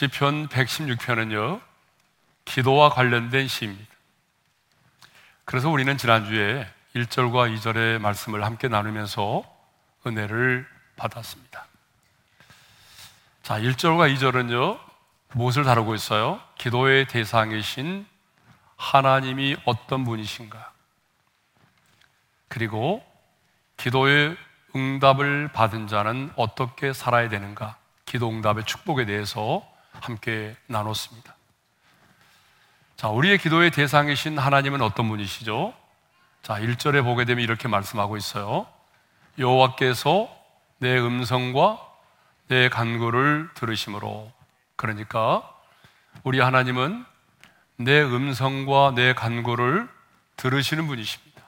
시편 116편은요. 기도와 관련된 시입니다. 그래서 우리는 지난주에 1절과 2절의 말씀을 함께 나누면서 은혜를 받았습니다. 자, 1절과 2절은요. 무엇을 다루고 있어요? 기도의 대상이신 하나님이 어떤 분이신가? 그리고 기도의 응답을 받은 자는 어떻게 살아야 되는가? 기도 응답의 축복에 대해서 함께 나눴습니다. 자, 우리의 기도의 대상이신 하나님은 어떤 분이시죠? 자, 1절에 보게 되면 이렇게 말씀하고 있어요. 여호와께서 내 음성과 내 간구를 들으심으로 그러니까 우리 하나님은 내 음성과 내 간구를 들으시는 분이십니다.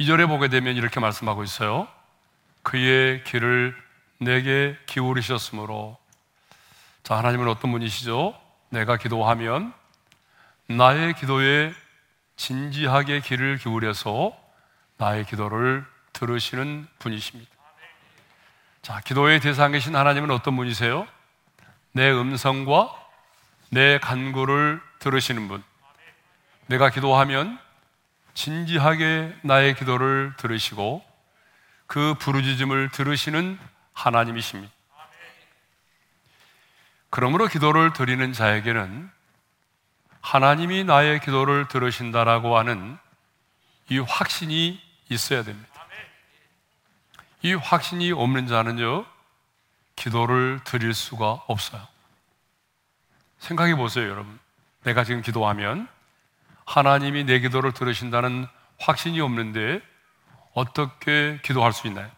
2절에 보게 되면 이렇게 말씀하고 있어요. 그의 귀를 내게 기울이셨으므로 자, 하나님은 어떤 분이시죠? 내가 기도하면 나의 기도에 진지하게 귀를 기울여서 나의 기도를 들으시는 분이십니다. 자, 기도의 대상이신 하나님은 어떤 분이세요? 내 음성과 내 간구를 들으시는 분. 내가 기도하면 진지하게 나의 기도를 들으시고 그 부르짖음을 들으시는 하나님이십니다. 그러므로 기도를 드리는 자에게는 하나님이 나의 기도를 들으신다라고 하는 이 확신이 있어야 됩니다. 이 확신이 없는 자는요, 기도를 드릴 수가 없어요. 생각해 보세요, 여러분. 내가 지금 기도하면 하나님이 내 기도를 들으신다는 확신이 없는데 어떻게 기도할 수 있나요?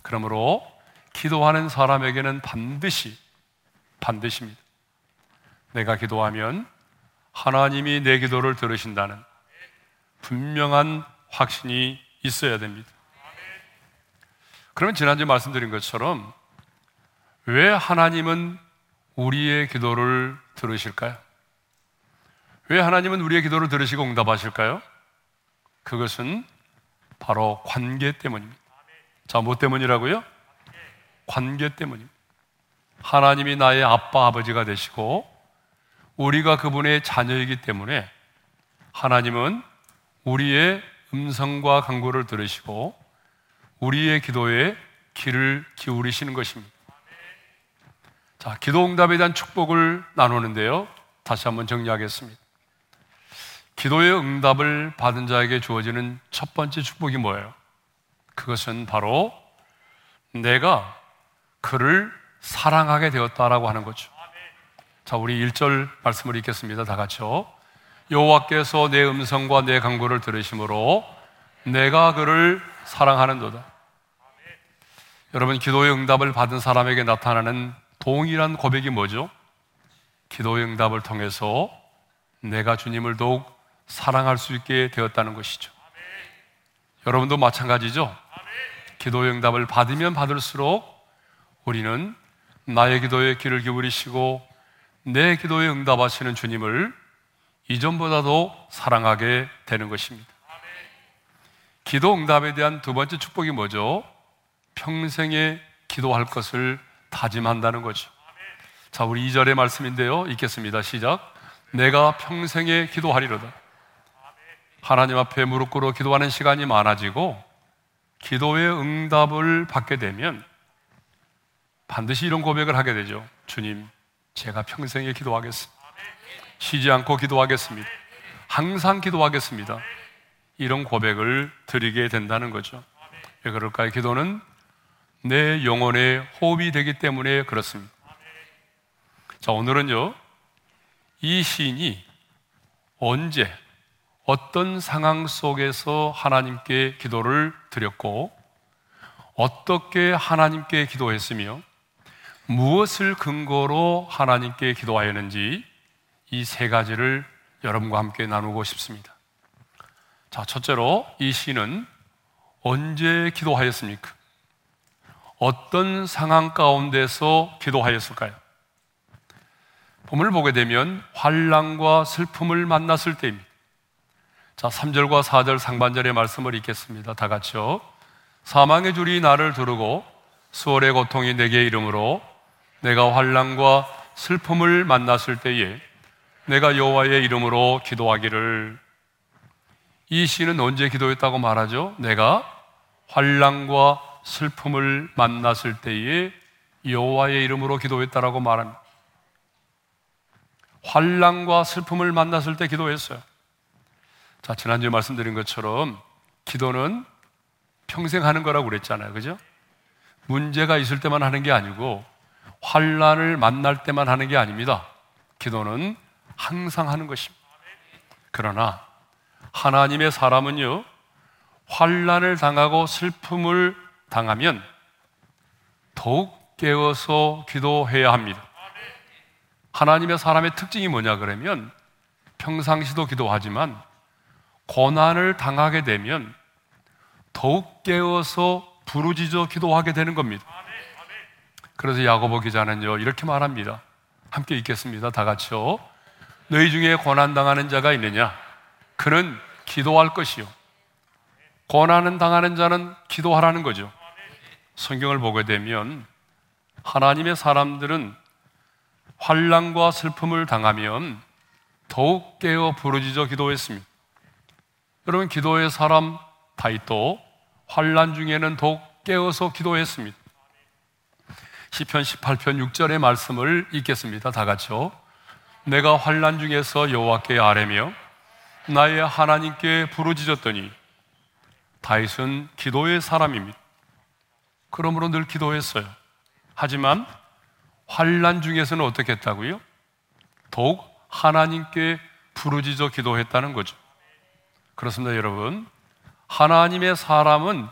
그러므로 기도하는 사람에게는 반드시, 반드시입니다. 내가 기도하면 하나님이 내 기도를 들으신다는 분명한 확신이 있어야 됩니다. 그러면 지난주에 말씀드린 것처럼 왜 하나님은 우리의 기도를 들으실까요? 왜 하나님은 우리의 기도를 들으시고 응답하실까요? 그것은 바로 관계 때문입니다. 자, 뭐 때문이라고요? 관계 때문입니다. 하나님이 나의 아빠, 아버지가 되시고 우리가 그분의 자녀이기 때문에 하나님은 우리의 음성과 강구를 들으시고 우리의 기도에 귀를 기울이시는 것입니다. 자, 기도 응답에 대한 축복을 나누는데요. 다시 한번 정리하겠습니다. 기도의 응답을 받은 자에게 주어지는 첫 번째 축복이 뭐예요? 그것은 바로 내가 그를 사랑하게 되었다라고 하는 거죠. 자, 우리 1절 말씀을 읽겠습니다. 다 같이요. 여호와께서 내 음성과 내 강구를 들으심으로 내가 그를 사랑하는도다. 여러분, 기도의 응답을 받은 사람에게 나타나는 동일한 고백이 뭐죠? 기도의 응답을 통해서 내가 주님을 더욱 사랑할 수 있게 되었다는 것이죠. 여러분도 마찬가지죠? 기도의 응답을 받으면 받을수록 우리는 나의 기도에 귀를 기울이시고 내 기도에 응답하시는 주님을 이전보다도 사랑하게 되는 것입니다. 기도 응답에 대한 두 번째 축복이 뭐죠? 평생에 기도할 것을 다짐한다는 거죠. 자, 우리 2절의 말씀인데요. 읽겠습니다. 시작. 내가 평생에 기도하리로다. 하나님 앞에 무릎 꿇어 기도하는 시간이 많아지고 기도의 응답을 받게 되면 반드시 이런 고백을 하게 되죠. 주님, 제가 평생에 기도하겠습니다. 쉬지 않고 기도하겠습니다. 항상 기도하겠습니다. 이런 고백을 드리게 된다는 거죠. 왜 그럴까요? 기도는 내 영혼의 호흡이 되기 때문에 그렇습니다. 자, 오늘은요, 이 시인이 언제, 어떤 상황 속에서 하나님께 기도를 드렸고, 어떻게 하나님께 기도했으며, 무엇을 근거로 하나님께 기도하였는지 이 세 가지를 여러분과 함께 나누고 싶습니다. 자, 첫째로 이 시는 언제 기도하였습니까? 어떤 상황 가운데서 기도하였을까요? 봄을 보게 되면 환란과 슬픔을 만났을 때입니다. 자, 3절과 4절 상반절의 말씀을 읽겠습니다. 다 같이요. 사망의 줄이 나를 두르고 수월의 고통이 내게 이름으로 내가 환란과 슬픔을 만났을 때에 내가 여호와의 이름으로 기도하기를 이 시는 언제 기도했다고 말하죠? 내가 환란과 슬픔을 만났을 때에 여호와의 이름으로 기도했다라고 말합니다. 환란과 슬픔을 만났을 때 기도했어요. 자, 지난주에 말씀드린 것처럼 기도는 평생 하는 거라고 그랬잖아요. 그죠? 문제가 있을 때만 하는 게 아니고 환란을 만날 때만 하는 게 아닙니다. 기도는 항상 하는 것입니다. 그러나 하나님의 사람은요. 환란을 당하고 슬픔을 당하면 더욱 깨어서 기도해야 합니다. 하나님의 사람의 특징이 뭐냐 그러면 평상시도 기도하지만 고난을 당하게 되면 더욱 깨어서 부르짖어 기도하게 되는 겁니다. 그래서 야고보 기자는요 이렇게 말합니다. 함께 읽겠습니다. 다 같이요. 너희 중에 고난 당하는 자가 있느냐? 그는 기도할 것이요. 고난은 당하는 자는 기도하라는 거죠. 성경을 보게 되면 하나님의 사람들은 환란과 슬픔을 당하면 더욱 깨어 부르짖어 기도했습니다. 여러분 기도의 사람 다윗도 환란 중에는 더욱 깨어서 기도했습니다. 시편 18편 6절의 말씀을 읽겠습니다. 다 같이요. 내가 환란 중에서 여호와께 아뢰며 나의 하나님께 부르짖었더니 다윗은 기도의 사람입니다. 그러므로 늘 기도했어요. 하지만 환란 중에서는 어떻게 했다고요? 더욱 하나님께 부르짖어 기도했다는 거죠. 그렇습니다, 여러분. 하나님의 사람은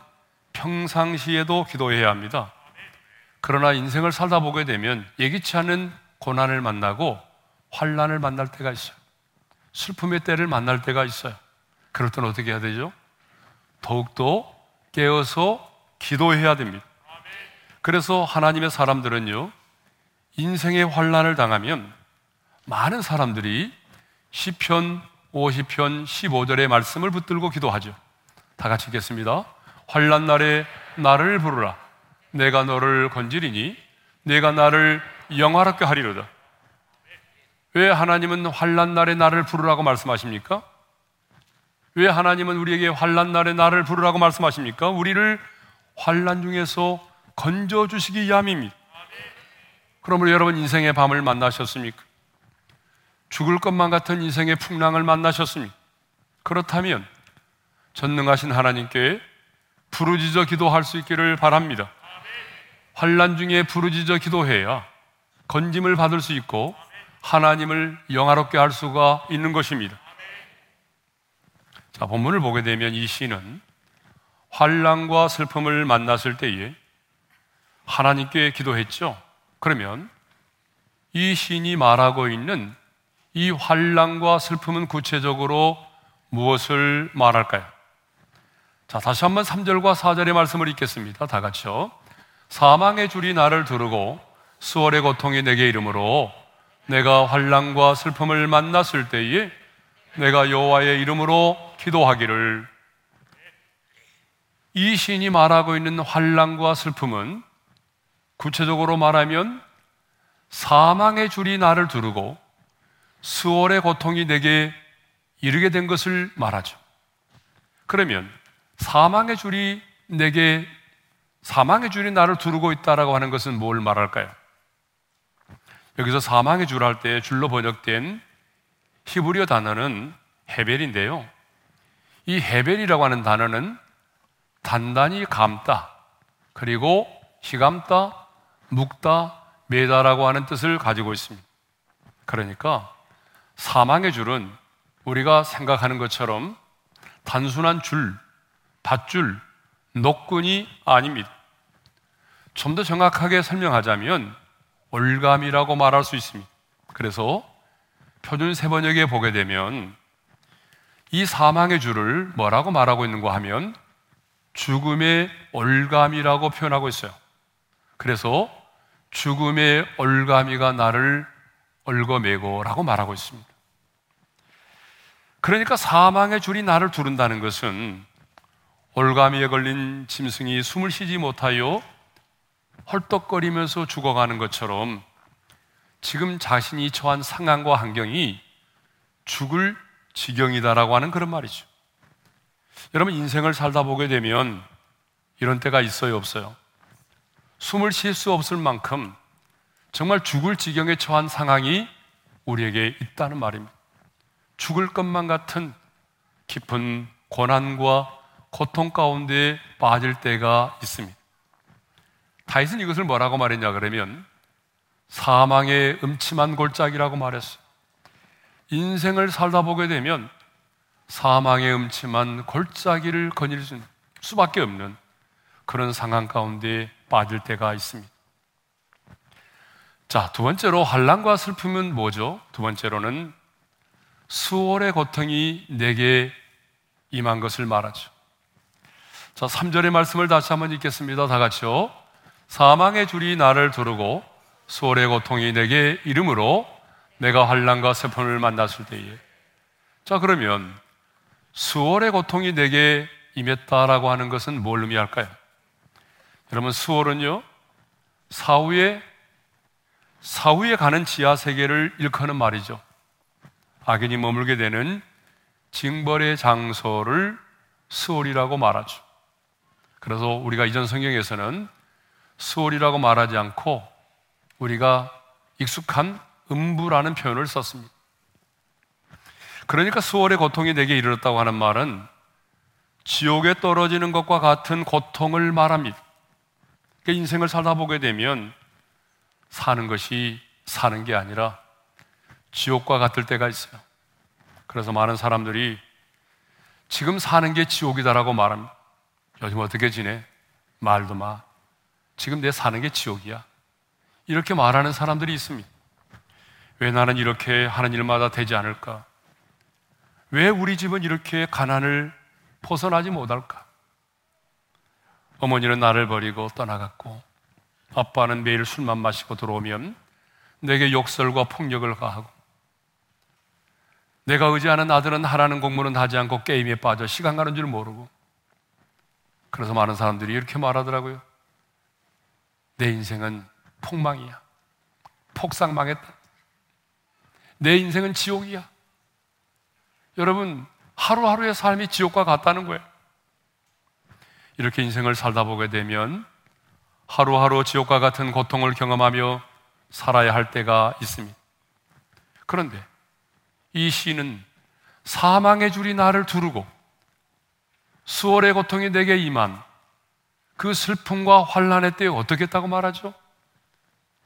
평상시에도 기도해야 합니다. 그러나 인생을 살다 보게 되면 예기치 않은 고난을 만나고 환란을 만날 때가 있어요. 슬픔의 때를 만날 때가 있어요. 그럴 때는 어떻게 해야 되죠? 더욱더 깨어서 기도해야 됩니다. 그래서 하나님의 사람들은요, 인생의 환란을 당하면 많은 사람들이 시편 50편 15절의 말씀을 붙들고 기도하죠. 다 같이 읽겠습니다. 환란 날에 나를 부르라. 내가 너를 건지리니 내가 나를 영화롭게 하리로다. 왜 하나님은 환란 날에 나를 부르라고 말씀하십니까? 왜 하나님은 우리에게 환란 날에 나를 부르라고 말씀하십니까? 우리를 환란 중에서 건져 주시기 위함입니다. 그러므로 여러분 인생의 밤을 만나셨습니까? 죽을 것만 같은 인생의 풍랑을 만나셨습니까? 그렇다면 전능하신 하나님께 부르짖어 기도할 수 있기를 바랍니다. 환란 중에 부르짖어 기도해야 건짐을 받을 수 있고 하나님을 영화롭게 할 수가 있는 것입니다. 자, 본문을 보게 되면 이 시는 환란과 슬픔을 만났을 때에 하나님께 기도했죠. 그러면 이 시인이 말하고 있는 이 환란과 슬픔은 구체적으로 무엇을 말할까요? 자, 다시 한번 3절과 4절의 말씀을 읽겠습니다. 다 같이요. 사망의 줄이 나를 두르고 수월의 고통이 내게 이름으로 내가 환란과 슬픔을 만났을 때에 내가 여호와의 이름으로 기도하기를 이 신이 말하고 있는 환란과 슬픔은 구체적으로 말하면 사망의 줄이 나를 두르고 수월의 고통이 내게 이르게 된 것을 말하죠. 그러면 사망의 줄이 내게 사망의 줄이 나를 두르고 있다라고 하는 것은 뭘 말할까요? 여기서 사망의 줄 할 때 줄로 번역된 히브리어 단어는 헤벨인데요. 이 헤벨이라고 하는 단어는 단단히 감다, 그리고 희감다, 묵다, 매다라고 하는 뜻을 가지고 있습니다. 그러니까 사망의 줄은 우리가 생각하는 것처럼 단순한 줄, 밧줄, 녹근이 아닙니다. 좀 더 정확하게 설명하자면 올감이라고 말할 수 있습니다. 그래서 표준 세번역에 보게 되면 이 사망의 줄을 뭐라고 말하고 있는가 하면 죽음의 올감이라고 표현하고 있어요. 그래서 죽음의 올가미가 나를 얽어매고라고 말하고 있습니다. 그러니까 사망의 줄이 나를 두른다는 것은 올가미에 걸린 짐승이 숨을 쉬지 못하여 헐떡거리면서 죽어가는 것처럼 지금 자신이 처한 상황과 환경이 죽을 지경이다라고 하는 그런 말이죠. 여러분 인생을 살다 보게 되면 이런 때가 있어요, 없어요? 숨을 쉴 수 없을 만큼 정말 죽을 지경에 처한 상황이 우리에게 있다는 말입니다. 죽을 것만 같은 깊은 고난과 고통 가운데 빠질 때가 있습니다. 다윗은 이것을 뭐라고 말했냐 그러면 사망의 음침한 골짜기라고 말했어요. 인생을 살다 보게 되면 사망의 음침한 골짜기를 거닐 수밖에 없는 그런 상황 가운데 빠질 때가 있습니다. 자, 두 번째로 환란과 슬픔은 뭐죠? 두 번째로는 수월의 고통이 내게 임한 것을 말하죠. 자, 3절의 말씀을 다시 한번 읽겠습니다. 다 같이요. 사망의 줄이 나를 두르고 수월의 고통이 내게 이름으로 내가 환란과 슬픔을 만났을 때에 자, 그러면 수월의 고통이 내게 임했다라고 하는 것은 뭘 의미할까요? 여러분, 수월은요, 사후에, 사후에 가는 지하 세계를 일컫는 말이죠. 악인이 머물게 되는 징벌의 장소를 수월이라고 말하죠. 그래서 우리가 이전 성경에서는 수월이라고 말하지 않고 우리가 익숙한 음부라는 표현을 썼습니다. 그러니까 수월의 고통이 내게 이르렀다고 하는 말은 지옥에 떨어지는 것과 같은 고통을 말합니다. 그러니까 인생을 살다 보게 되면 사는 것이 사는 게 아니라 지옥과 같을 때가 있어요. 그래서 많은 사람들이 지금 사는 게 지옥이다라고 말합니다. 요즘 어떻게 지내? 말도 마. 지금 내 사는 게 지옥이야. 이렇게 말하는 사람들이 있습니다. 왜 나는 이렇게 하는 일마다 되지 않을까? 왜 우리 집은 이렇게 가난을 벗어나지 못할까? 어머니는 나를 버리고 떠나갔고, 아빠는 매일 술만 마시고 들어오면 내게 욕설과 폭력을 가하고, 내가 의지하는 아들은 하라는 공부는 하지 않고 게임에 빠져 시간 가는 줄 모르고, 그래서 많은 사람들이 이렇게 말하더라고요. 내 인생은 폭망이야. 폭삭 망했다. 내 인생은 지옥이야. 여러분, 하루하루의 삶이 지옥과 같다는 거예요. 이렇게 인생을 살다 보게 되면 하루하루 지옥과 같은 고통을 경험하며 살아야 할 때가 있습니다. 그런데 이 시는 사망의 줄이 나를 두르고 수월의 고통이 내게 임한 그 슬픔과 환란의 때에 어떻게 했다고 말하죠?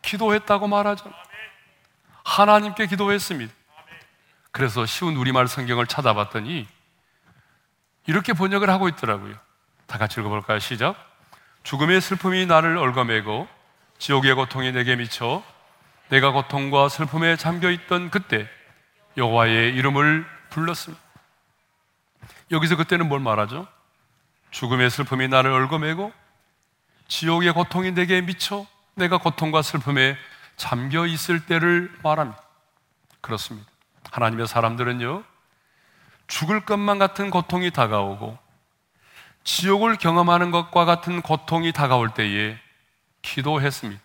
기도했다고 말하죠. 하나님께 기도했습니다. 그래서 쉬운 우리말 성경을 찾아봤더니 이렇게 번역을 하고 있더라고요. 다 같이 읽어볼까요? 시작. 죽음의 슬픔이 나를 얽어매고 지옥의 고통이 내게 미쳐 내가 고통과 슬픔에 잠겨 있던 그때 여호와의 이름을 불렀습니다. 여기서 그때는 뭘 말하죠? 죽음의 슬픔이 나를 얽어매고 지옥의 고통이 내게 미쳐 내가 고통과 슬픔에 잠겨 있을 때를 말합니다. 그렇습니다. 하나님의 사람들은요, 죽을 것만 같은 고통이 다가오고 지옥을 경험하는 것과 같은 고통이 다가올 때에 기도했습니다.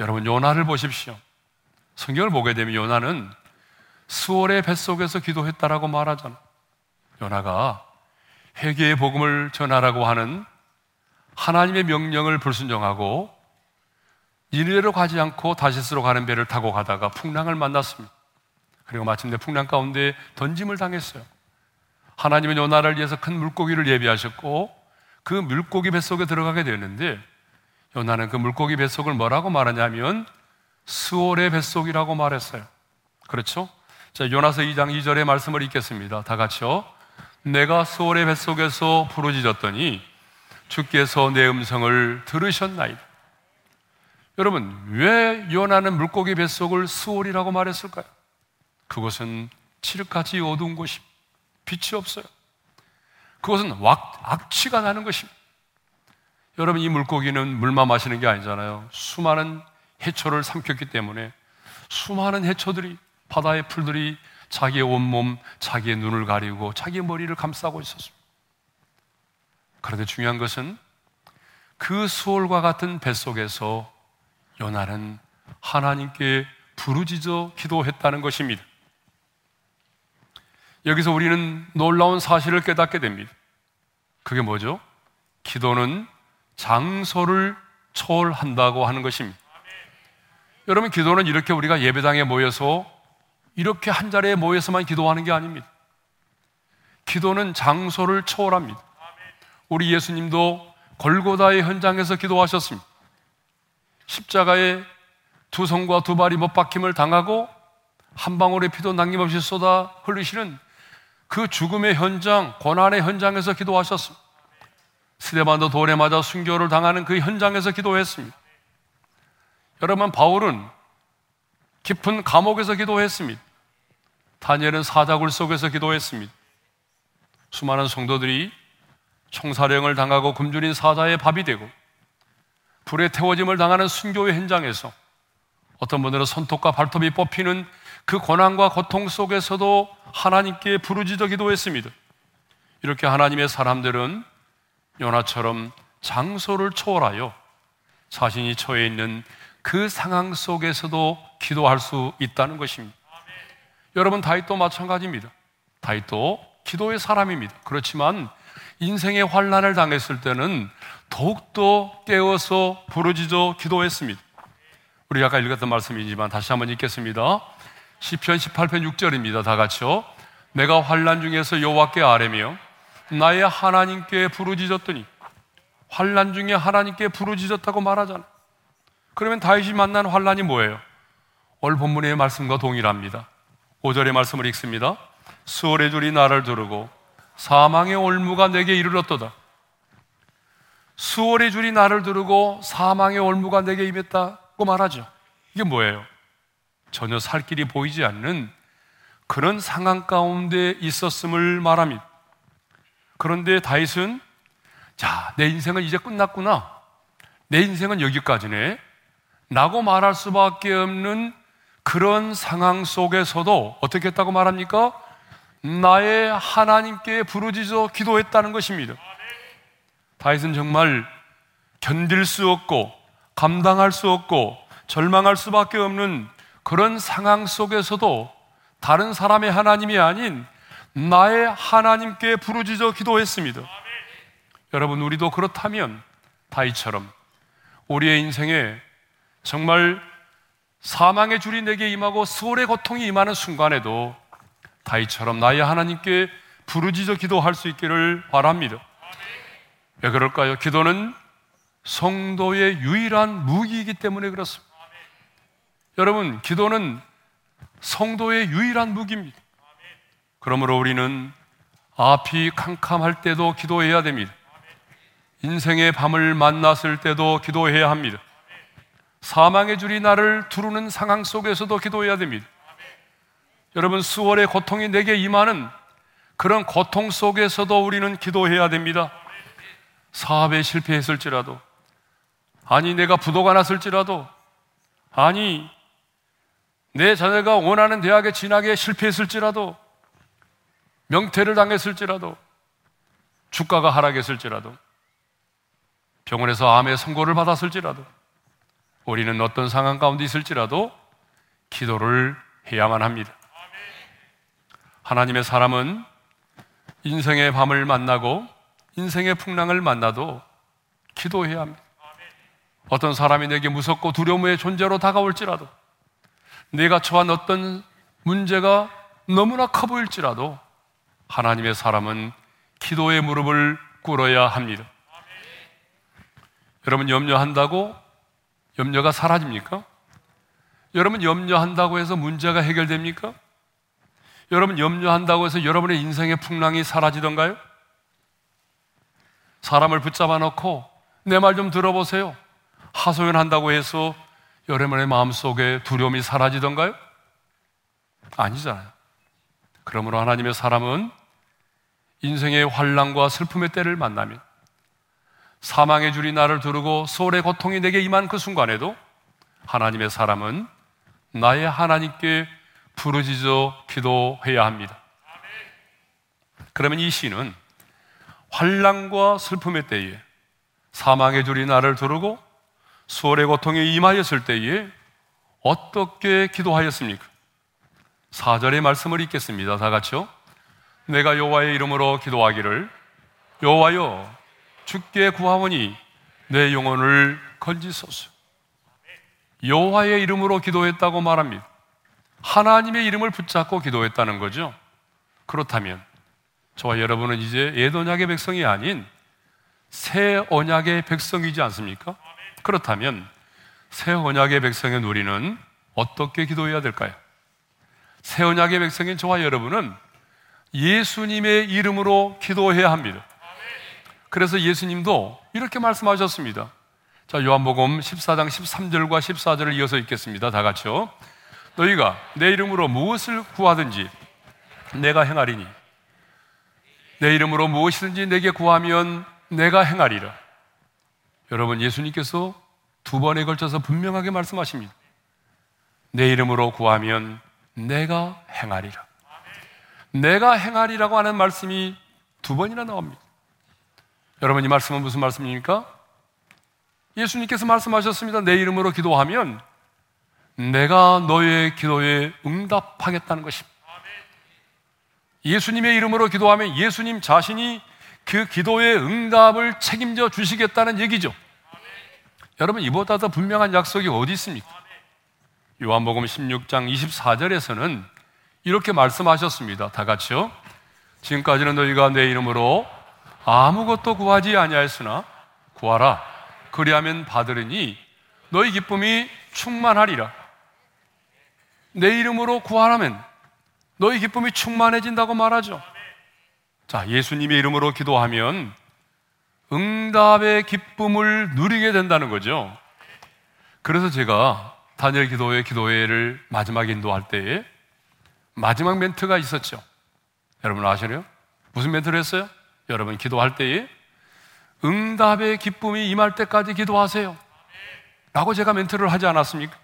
여러분, 요나를 보십시오. 성경을 보게 되면 요나는 수월의 뱃속에서 기도했다라고 말하잖아. 요 나가 회개의 복음을 전하라고 하는 하나님의 명령을 불순종하고 니느웨로 가지 않고 다시스로 가는 배를 타고 가다가 풍랑을 만났습니다. 그리고 마침내 풍랑 가운데 던짐을 당했어요. 하나님은 요나를 위해서 큰 물고기를 예비하셨고 그 물고기 뱃속에 들어가게 되었는데 요나는 그 물고기 뱃속을 뭐라고 말하냐면 수월의 뱃속이라고 말했어요. 그렇죠? 자, 요나서 2장 2절의 말씀을 읽겠습니다. 다 같이요. 내가 수월의 뱃속에서 부르짖었더니 주께서 내 음성을 들으셨나이다. 여러분, 왜 요나는 물고기 뱃속을 수월이라고 말했을까요? 그것은 칠흑같이 어두운 곳이 빛이 없어요. 그것은 악, 악취가 나는 것입니다. 여러분, 이 물고기는 물만 마시는 게 아니잖아요. 수많은 해초를 삼켰기 때문에 수많은 해초들이 바다의 풀들이 자기의 온몸, 자기의 눈을 가리고 자기의 머리를 감싸고 있었습니다. 그런데 중요한 것은 그 수월과 같은 뱃속에서 요나는 하나님께 부르짖어 기도했다는 것입니다. 여기서 우리는 놀라운 사실을 깨닫게 됩니다. 그게 뭐죠? 기도는 장소를 초월한다고 하는 것입니다. 여러분, 기도는 이렇게 우리가 예배당에 모여서 이렇게 한 자리에 모여서만 기도하는 게 아닙니다. 기도는 장소를 초월합니다. 우리 예수님도 골고다의 현장에서 기도하셨습니다. 십자가에 두 손과 두 발이 못 박힘을 당하고 한 방울의 피도 남김없이 쏟아 흘리시는 그 죽음의 현장, 고난의 현장에서 기도하셨습니다. 스데반도 돌에 맞아 순교를 당하는 그 현장에서 기도했습니다. 여러분, 바울은 깊은 감옥에서 기도했습니다. 다니엘은 사자굴 속에서 기도했습니다. 수많은 성도들이 총사령을 당하고 굶주린 사자의 밥이 되고 불에 태워짐을 당하는 순교의 현장에서 어떤 분들은 손톱과 발톱이 뽑히는 그 고난과 고통 속에서도 하나님께 부르짖어 기도했습니다. 이렇게 하나님의 사람들은 요나처럼 장소를 초월하여 자신이 처해 있는 그 상황 속에서도 기도할 수 있다는 것입니다. 여러분 다윗도 마찬가지입니다. 다윗도 기도의 사람입니다. 그렇지만 인생의 환란을 당했을 때는 더욱더 깨어서 부르짖어 기도했습니다. 우리 아까 읽었던 말씀이지만 다시 한번 읽겠습니다. 시편 18편 6절입니다. 다 같이요. 내가 환란 중에서 여호와께 아뢰며 나의 하나님께 부르짖었더니 환란 중에 하나님께 부르짖었다고 말하잖아. 그러면 다윗이 만난 환란이 뭐예요? 오늘 본문의 말씀과 동일합니다. 5절의 말씀을 읽습니다. 수월의 줄이 나를 두르고 사망의 올무가 내게 이르렀도다. 수월의 줄이 나를 두르고 사망의 올무가 내게 임했다고 말하죠. 이게 뭐예요? 전혀 살 길이 보이지 않는 그런 상황 가운데 있었음을 말합니다. 그런데 다윗은 자, 내 인생은 이제 끝났구나. 내 인생은 여기까지네. 라고 말할 수밖에 없는 그런 상황 속에서도 어떻게 했다고 말합니까? 나의 하나님께 부르짖어 기도했다는 것입니다. 다윗은 정말 견딜 수 없고 감당할 수 없고 절망할 수밖에 없는 그런 상황 속에서도 다른 사람의 하나님이 아닌 나의 하나님께 부르짖어 기도했습니다. 여러분 우리도 그렇다면 다윗처럼 우리의 인생에 정말 사망의 줄이 내게 임하고 수월의 고통이 임하는 순간에도 다윗처럼 나의 하나님께 부르짖어 기도할 수 있기를 바랍니다. 왜 그럴까요? 기도는 성도의 유일한 무기이기 때문에 그렇습니다. 여러분, 기도는 성도의 유일한 무기입니다. 그러므로 우리는 앞이 캄캄할 때도 기도해야 됩니다. 인생의 밤을 만났을 때도 기도해야 합니다. 사망의 줄이 나를 두르는 상황 속에서도 기도해야 됩니다. 여러분 수월의 고통이 내게 임하는 그런 고통 속에서도 우리는 기도해야 됩니다. 사업에 실패했을지라도 아니 내가 부도가 났을지라도 아니 내 자녀가 원하는 대학에 진학에 실패했을지라도 명퇴를 당했을지라도 주가가 하락했을지라도 병원에서 암의 선고를 받았을지라도 우리는 어떤 상황 가운데 있을지라도 기도를 해야만 합니다. 하나님의 사람은 인생의 밤을 만나고 인생의 풍랑을 만나도 기도해야 합니다. 어떤 사람이 내게 무섭고 두려움의 존재로 다가올지라도 내가 처한 어떤 문제가 너무나 커 보일지라도 하나님의 사람은 기도의 무릎을 꿇어야 합니다. 여러분 염려한다고 염려가 사라집니까? 여러분 염려한다고 해서 문제가 해결됩니까? 여러분 염려한다고 해서 여러분의 인생의 풍랑이 사라지던가요? 사람을 붙잡아 놓고 내 말 좀 들어보세요. 하소연한다고 해서 여러분의 마음속에 두려움이 사라지던가요? 아니잖아요. 그러므로 하나님의 사람은 인생의 환란과 슬픔의 때를 만나면 사망의 줄이 나를 두르고 소울의 고통이 내게 임한 그 순간에도 하나님의 사람은 나의 하나님께 부르짖어 기도해야 합니다. 그러면 이 시는 환란과 슬픔의 때에 사망의 줄이 나를 두르고 수월의 고통에 임하였을 때에 어떻게 기도하였습니까? 4절의 말씀을 읽겠습니다. 다 같이요. 내가 여호와의 이름으로 기도하기를 여호와여 주께 구하오니 내 영혼을 건지소서. 여호와의 이름으로 기도했다고 말합니다. 하나님의 이름을 붙잡고 기도했다는 거죠. 그렇다면 저와 여러분은 이제 예언약의 백성이 아닌 새 언약의 백성이지 않습니까? 그렇다면 새 언약의 백성의 우리는 어떻게 기도해야 될까요? 새 언약의 백성인 저와 여러분은 예수님의 이름으로 기도해야 합니다. 그래서 예수님도 이렇게 말씀하셨습니다. 자, 요한복음 14장 13절과 14절을 이어서 읽겠습니다. 다 같이요. 너희가 내 이름으로 무엇을 구하든지 내가 행하리니 내 이름으로 무엇이든지 내게 구하면 내가 행하리라. 여러분, 예수님께서 두 번에 걸쳐서 분명하게 말씀하십니다. 내 이름으로 구하면 내가 행하리라. 내가 행하리라고 하는 말씀이 두 번이나 나옵니다. 여러분, 이 말씀은 무슨 말씀입니까? 예수님께서 말씀하셨습니다. 내 이름으로 기도하면 내가 너의 기도에 응답하겠다는 것입니다. 예수님의 이름으로 기도하면 예수님 자신이 그 기도의 응답을 책임져 주시겠다는 얘기죠. 여러분, 이보다 더 분명한 약속이 어디 있습니까? 요한복음 16장 24절에서는 이렇게 말씀하셨습니다. 다 같이요. 지금까지는 너희가 내 이름으로 아무것도 구하지 아니하였으나 구하라. 그리하면 받으리니 너희 기쁨이 충만하리라. 내 이름으로 구하라면 너희 기쁨이 충만해진다고 말하죠. 자, 예수님의 이름으로 기도하면 응답의 기쁨을 누리게 된다는 거죠. 그래서 제가 단일 기도회 기도회를 마지막 인도할 때에 마지막 멘트가 있었죠. 여러분 아시나요? 무슨 멘트를 했어요? 여러분 기도할 때에 응답의 기쁨이 임할 때까지 기도하세요. 라고 제가 멘트를 하지 않았습니까?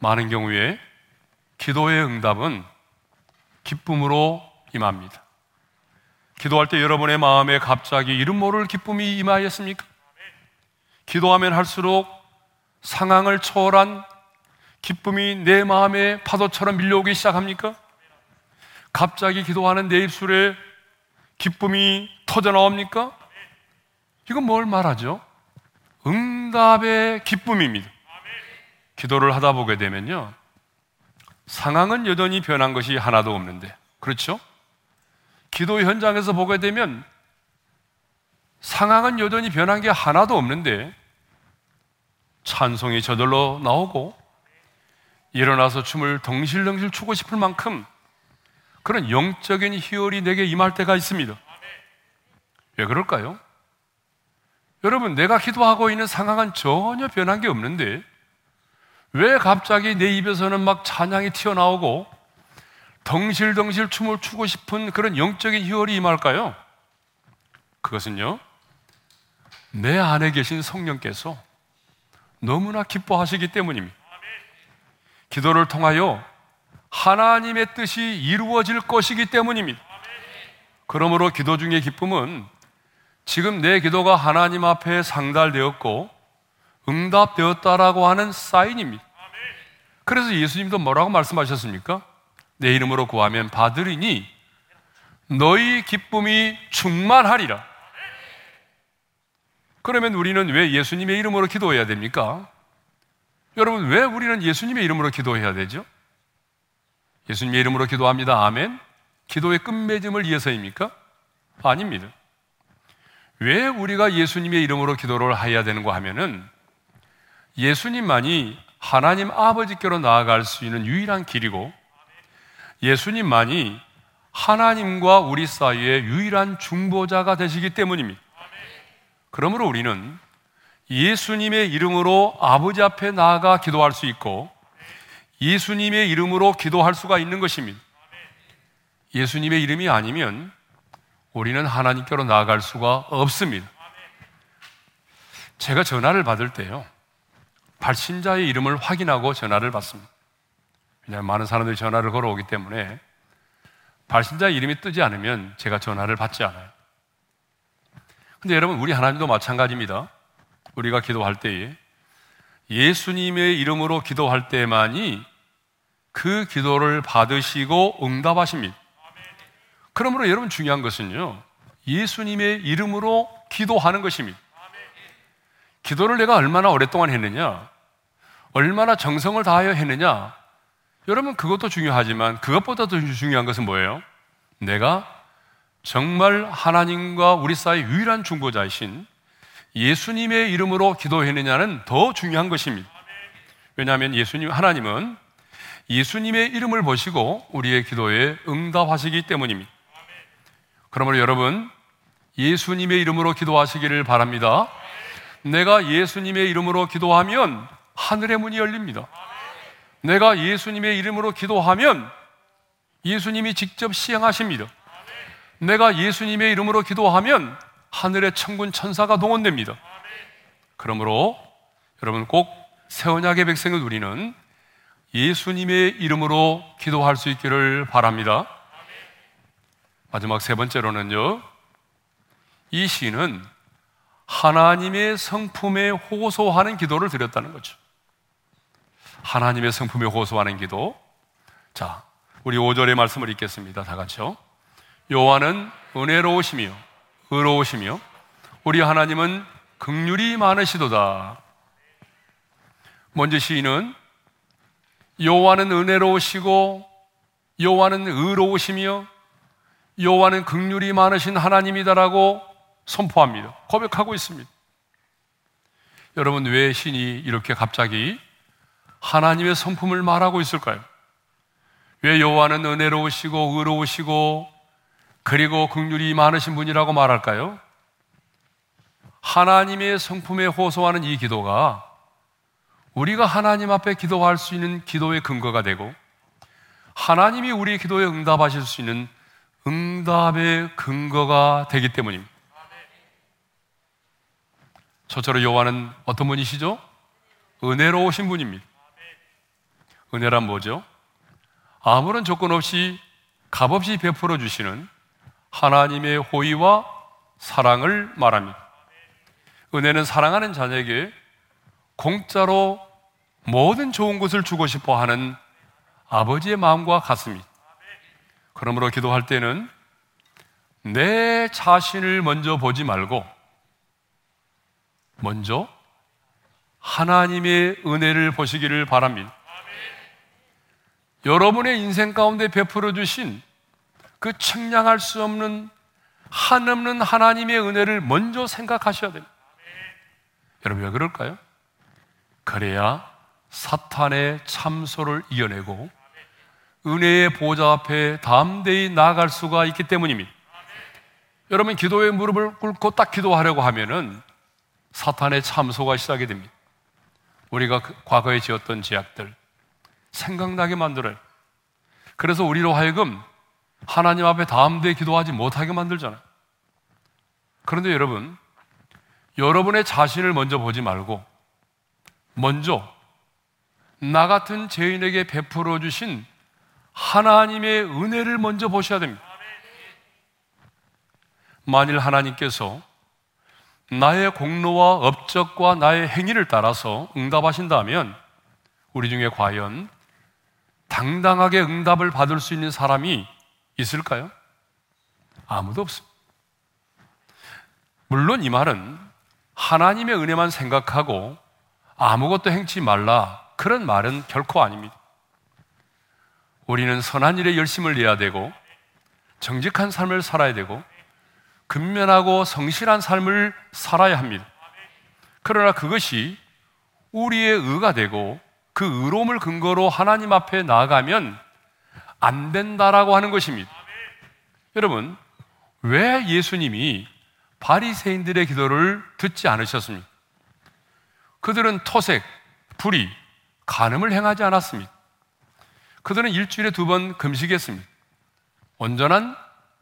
많은 경우에 기도의 응답은 기쁨으로 임합니다. 기도할 때 여러분의 마음에 갑자기 이름 모를 기쁨이 임하였습니까? 기도하면 할수록 상황을 초월한 기쁨이 내 마음에 파도처럼 밀려오기 시작합니까? 갑자기 기도하는 내 입술에 기쁨이 터져 나옵니까? 이건 뭘 말하죠? 응답의 기쁨입니다. 기도를 하다 보게 되면요. 상황은 여전히 변한 것이 하나도 없는데. 그렇죠? 기도 현장에서 보게 되면 상황은 여전히 변한 게 하나도 없는데 찬송이 저절로 나오고 일어나서 춤을 덩실덩실 추고 싶을 만큼 그런 영적인 희열이 내게 임할 때가 있습니다. 왜 그럴까요? 여러분, 내가 기도하고 있는 상황은 전혀 변한 게 없는데 왜 갑자기 내 입에서는 막 찬양이 튀어나오고 덩실덩실 춤을 추고 싶은 그런 영적인 희열이 임할까요? 그것은요, 내 안에 계신 성령께서 너무나 기뻐하시기 때문입니다. 기도를 통하여 하나님의 뜻이 이루어질 것이기 때문입니다. 그러므로 기도 중의 기쁨은 지금 내 기도가 하나님 앞에 상달되었고 응답되었다라고 하는 사인입니다. 그래서 예수님도 뭐라고 말씀하셨습니까? 내 이름으로 구하면 받으리니 너희 기쁨이 충만하리라. 그러면 우리는 왜 예수님의 이름으로 기도해야 됩니까? 여러분, 왜 우리는 예수님의 이름으로 기도해야 되죠? 예수님의 이름으로 기도합니다. 아멘. 기도의 끝맺음을 위해서입니까? 아닙니다. 왜 우리가 예수님의 이름으로 기도를 해야 되는가 하면은 예수님만이 하나님 아버지께로 나아갈 수 있는 유일한 길이고 예수님만이 하나님과 우리 사이의 유일한 중보자가 되시기 때문입니다. 그러므로 우리는 예수님의 이름으로 아버지 앞에 나아가 기도할 수 있고 예수님의 이름으로 기도할 수가 있는 것입니다. 예수님의 이름이 아니면 우리는 하나님께로 나아갈 수가 없습니다. 제가 전화를 받을 때요. 발신자의 이름을 확인하고 전화를 받습니다. 왜냐하면 많은 사람들이 전화를 걸어오기 때문에 발신자 이름이 뜨지 않으면 제가 전화를 받지 않아요. 근데 여러분, 우리 하나님도 마찬가지입니다. 우리가 기도할 때에 예수님의 이름으로 기도할 때만이 그 기도를 받으시고 응답하십니다. 그러므로 여러분 중요한 것은요, 예수님의 이름으로 기도하는 것입니다. 기도를 내가 얼마나 오랫동안 했느냐, 얼마나 정성을 다하여 했느냐, 여러분 그것도 중요하지만 그것보다 더 중요한 것은 뭐예요? 내가 정말 하나님과 우리 사이 유일한 중보자이신 예수님의 이름으로 기도했느냐는 더 중요한 것입니다. 왜냐하면 예수님, 하나님은 예수님의 이름을 보시고 우리의 기도에 응답하시기 때문입니다. 그러므로 여러분, 예수님의 이름으로 기도하시기를 바랍니다. 내가 예수님의 이름으로 기도하면 하늘의 문이 열립니다. 내가 예수님의 이름으로 기도하면 예수님이 직접 시행하십니다. 내가 예수님의 이름으로 기도하면 하늘의 천군 천사가 동원됩니다. 그러므로 여러분 꼭 새언약의 백성을 누리는 예수님의 이름으로 기도할 수 있기를 바랍니다. 마지막 세 번째로는요, 이 시는 하나님의 성품에 호소하는 기도를 드렸다는 거죠. 하나님의 성품에 호소하는 기도. 자, 우리 5절의 말씀을 읽겠습니다. 다 같이요. 여호와는 은혜로우시며 의로우시며 우리 하나님은 극률이 많으시도다. 먼저 시인은 여호와는 은혜로우시고 여호와는 의로우시며 여호와는 극률이 많으신 하나님이다라고 선포합니다. 고백하고 있습니다. 여러분 왜 신이 이렇게 갑자기 하나님의 성품을 말하고 있을까요? 왜 여호와는 은혜로우시고 의로우시고 그리고 극률이 많으신 분이라고 말할까요? 하나님의 성품에 호소하는 이 기도가 우리가 하나님 앞에 기도할 수 있는 기도의 근거가 되고 하나님이 우리의 기도에 응답하실 수 있는 응답의 근거가 되기 때문입니다. 저처럼 여호와는 어떤 분이시죠? 은혜로우신 분입니다. 은혜란 뭐죠? 아무런 조건 없이 값없이 베풀어 주시는 하나님의 호의와 사랑을 말합니다. 은혜는 사랑하는 자녀에게 공짜로 모든 좋은 것을 주고 싶어 하는 아버지의 마음과 같습니다. 그러므로 기도할 때는 내 자신을 먼저 보지 말고 먼저 하나님의 은혜를 보시기를 바랍니다. 여러분의 인생 가운데 베풀어 주신 그 측량할 수 없는 한없는 하나님의 은혜를 먼저 생각하셔야 됩니다. 여러분 왜 그럴까요? 그래야 사탄의 참소를 이겨내고 은혜의 보좌 앞에 담대히 나아갈 수가 있기 때문입니다. 여러분 기도에 무릎을 꿇고 딱 기도하려고 하면은 사탄의 참소가 시작이 됩니다. 우리가 그 과거에 지었던 죄악들 생각나게 만들어요. 그래서 우리로 하여금 하나님 앞에 담대히 기도하지 못하게 만들잖아요. 그런데 여러분, 여러분의 자신을 먼저 보지 말고 먼저 나 같은 죄인에게 베풀어 주신 하나님의 은혜를 먼저 보셔야 됩니다. 만일 하나님께서 나의 공로와 업적과 나의 행위를 따라서 응답하신다면 우리 중에 과연 당당하게 응답을 받을 수 있는 사람이 있을까요? 아무도 없습니다. 물론 이 말은 하나님의 은혜만 생각하고 아무것도 행치 말라 그런 말은 결코 아닙니다. 우리는 선한 일에 열심을 내야 되고 정직한 삶을 살아야 되고 근면하고 성실한 삶을 살아야 합니다. 그러나 그것이 우리의 의가 되고 그 의로움을 근거로 하나님 앞에 나아가면 안 된다라고 하는 것입니다. 여러분, 왜 예수님이 바리새인들의 기도를 듣지 않으셨습니까? 그들은 토색, 불의, 간음을 행하지 않았습니다. 그들은 일주일에 두 번 금식했습니다. 온전한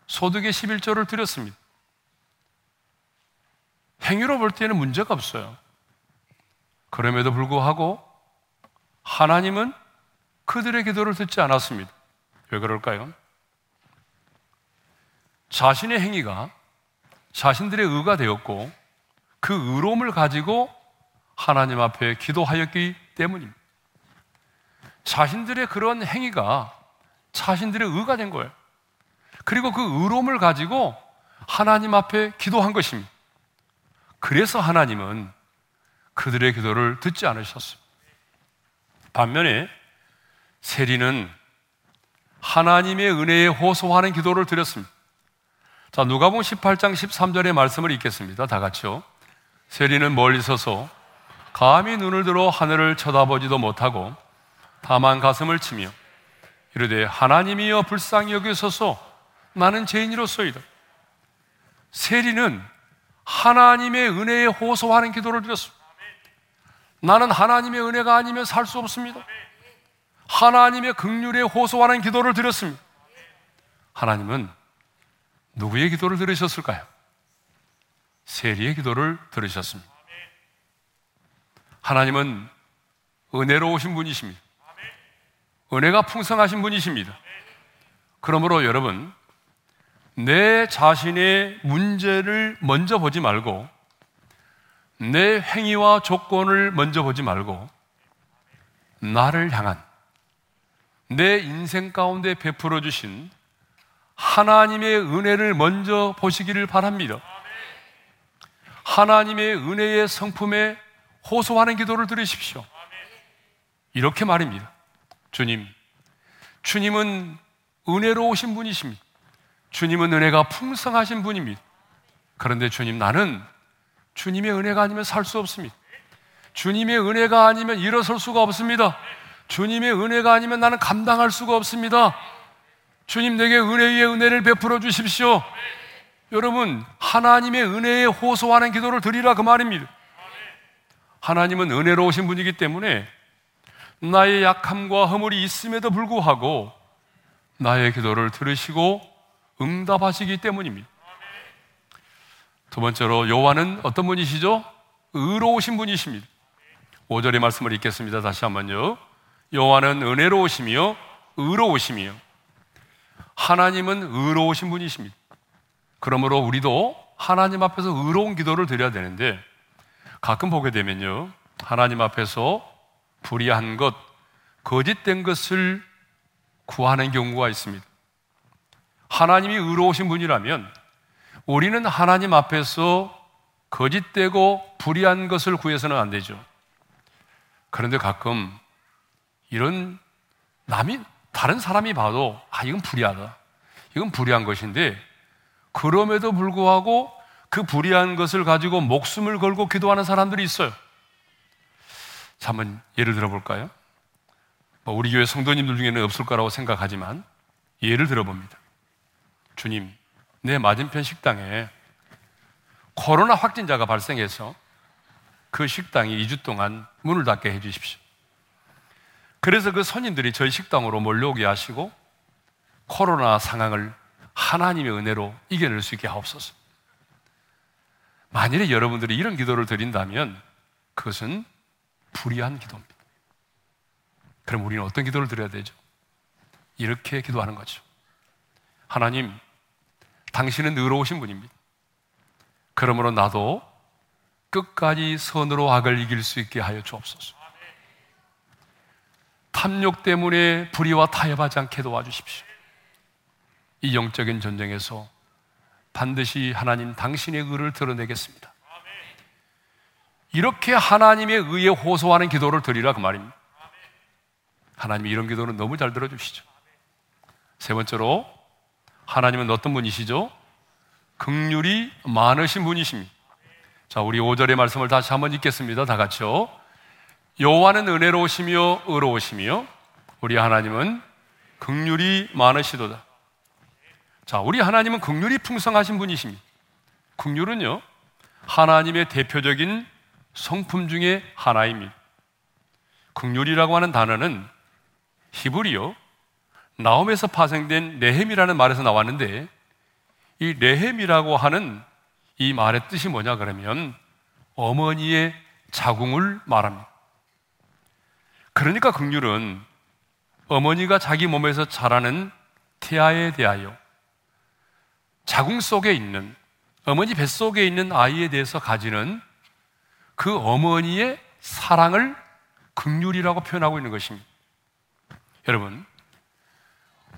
소득의 11조를 드렸습니다. 행위로 볼 때는 문제가 없어요. 그럼에도 불구하고 하나님은 그들의 기도를 듣지 않았습니다. 왜 그럴까요? 자신의 행위가 자신들의 의가 되었고 그 의로움을 가지고 하나님 앞에 기도하였기 때문입니다. 자신들의 그런 행위가 자신들의 의가 된 거예요. 그리고 그 의로움을 가지고 하나님 앞에 기도한 것입니다. 그래서 하나님은 그들의 기도를 듣지 않으셨습니다. 반면에 세리는 하나님의 은혜에 호소하는 기도를 드렸습니다. 자, 누가복음 18장 13절의 말씀을 읽겠습니다. 다 같이요. 세리는 멀리 서서 감히 눈을 들어 하늘을 쳐다보지도 못하고 다만 가슴을 치며 이르되 하나님이여 불쌍히 여기소서 나는 죄인이로소이다. 세리는 하나님의 은혜에 호소하는 기도를 드렸습니다. 나는 하나님의 은혜가 아니면 살 수 없습니다. 하나님의 극률에 호소하는 기도를 드렸습니다. 하나님은 누구의 기도를 들으셨을까요? 세리의 기도를 들으셨습니다. 하나님은 은혜로우신 분이십니다. 은혜가 풍성하신 분이십니다. 그러므로 여러분, 내 자신의 문제를 먼저 보지 말고, 내 행위와 조건을 먼저 보지 말고, 나를 향한 내 인생 가운데 베풀어 주신 하나님의 은혜를 먼저 보시기를 바랍니다. 하나님의 은혜의 성품에 호소하는 기도를 들으십시오. 이렇게 말입니다. 주님, 주님은 은혜로우신 분이십니다. 주님은 은혜가 풍성하신 분입니다. 그런데 주님, 나는 주님의 은혜가 아니면 살 수 없습니다. 주님의 은혜가 아니면 일어설 수가 없습니다. 주님의 은혜가 아니면 나는 감당할 수가 없습니다. 주님 내게 은혜 위에 은혜를 베풀어 주십시오. 여러분, 하나님의 은혜에 호소하는 기도를 드리라 그 말입니다. 하나님은 은혜로우신 분이기 때문에 나의 약함과 허물이 있음에도 불구하고 나의 기도를 들으시고 응답하시기 때문입니다. 두 번째로 요한은 어떤 분이시죠? 의로우신 분이십니다. 5절의 말씀을 읽겠습니다. 다시 한번요. 요한은 은혜로우시며 의로우시며 하나님은 의로우신 분이십니다. 그러므로 우리도 하나님 앞에서 의로운 기도를 드려야 되는데 가끔 보게 되면요. 하나님 앞에서 불의한 것, 거짓된 것을 구하는 경우가 있습니다. 하나님이 의로우신 분이라면 우리는 하나님 앞에서 거짓되고 불의한 것을 구해서는 안 되죠. 그런데 가끔 이런 남이 다른 사람이 봐도 아 이건 불의하다. 이건 불의한 것인데 그럼에도 불구하고 그 불의한 것을 가지고 목숨을 걸고 기도하는 사람들이 있어요. 자, 한번 예를 들어볼까요? 뭐 우리 교회 성도님들 중에는 없을 거라고 생각하지만 예를 들어봅니다. 주님, 내 맞은편 식당에 코로나 확진자가 발생해서 그 식당이 2주 동안 문을 닫게 해 주십시오. 그래서 그 손님들이 저희 식당으로 몰려오게 하시고 코로나 상황을 하나님의 은혜로 이겨낼 수 있게 하옵소서. 만일에 여러분들이 이런 기도를 드린다면 그것은 불의한 기도입니다. 그럼 우리는 어떤 기도를 드려야 되죠? 이렇게 기도하는 거죠. 하나님, 당신은 의로우신 분입니다. 그러므로 나도 끝까지 선으로 악을 이길 수 있게 하여 주옵소서. 탐욕 때문에 불의와 타협하지 않게 도와주십시오. 이 영적인 전쟁에서 반드시 하나님 당신의 의를 드러내겠습니다. 이렇게 하나님의 의에 호소하는 기도를 드리라 그 말입니다. 하나님이 이런 기도는 너무 잘 들어주시죠. 세 번째로 하나님은 어떤 분이시죠? 극률이 많으신 분이십니다. 자, 우리 5절의 말씀을 다시 한번 읽겠습니다. 다 같이요. 여호와는 은혜로우시며 의로우시며 우리 하나님은 극률이 많으시도다. 자, 우리 하나님은 극률이 풍성하신 분이십니다. 극률은요, 하나님의 대표적인 성품 중에 하나입니다. 극률이라고 하는 단어는 히브리어 나옴에서 파생된 레헴이라는 말에서 나왔는데 이 레헴이라고 하는 이 말의 뜻이 뭐냐 그러면 어머니의 자궁을 말합니다. 그러니까 극률은 어머니가 자기 몸에서 자라는 태아에 대하여 자궁 속에 있는 어머니 뱃속에 있는 아이에 대해서 가지는 그 어머니의 사랑을 극률이라고 표현하고 있는 것입니다. 여러분,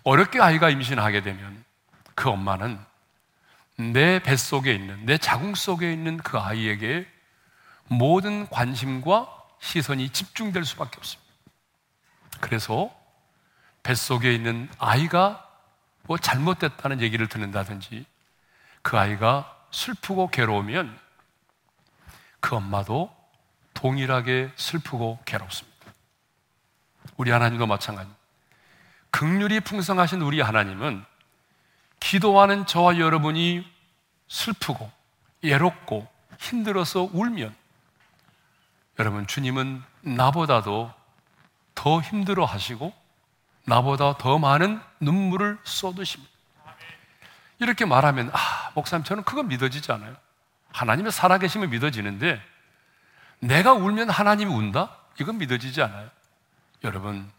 어렵게 아이가 임신하게 되면 그 엄마는 내 뱃속에 있는, 내 자궁 속에 있는 그 아이에게 모든 관심과 시선이 집중될 수밖에 없습니다. 그래서 뱃속에 있는 아이가 뭐 잘못됐다는 얘기를 듣는다든지 그 아이가 슬프고 괴로우면 그 엄마도 동일하게 슬프고 괴롭습니다. 우리 하나님도 마찬가지입니다. 극률이 풍성하신 우리 하나님은 기도하는 저와 여러분이 슬프고 외롭고 힘들어서 울면 여러분 주님은 나보다도 더 힘들어 하시고 나보다 더 많은 눈물을 쏟으십니다. 이렇게 말하면 아, 목사님 저는 그건 믿어지지 않아요. 하나님의 살아계심은 믿어지는데 내가 울면 하나님이 운다? 이건 믿어지지 않아요. 여러분,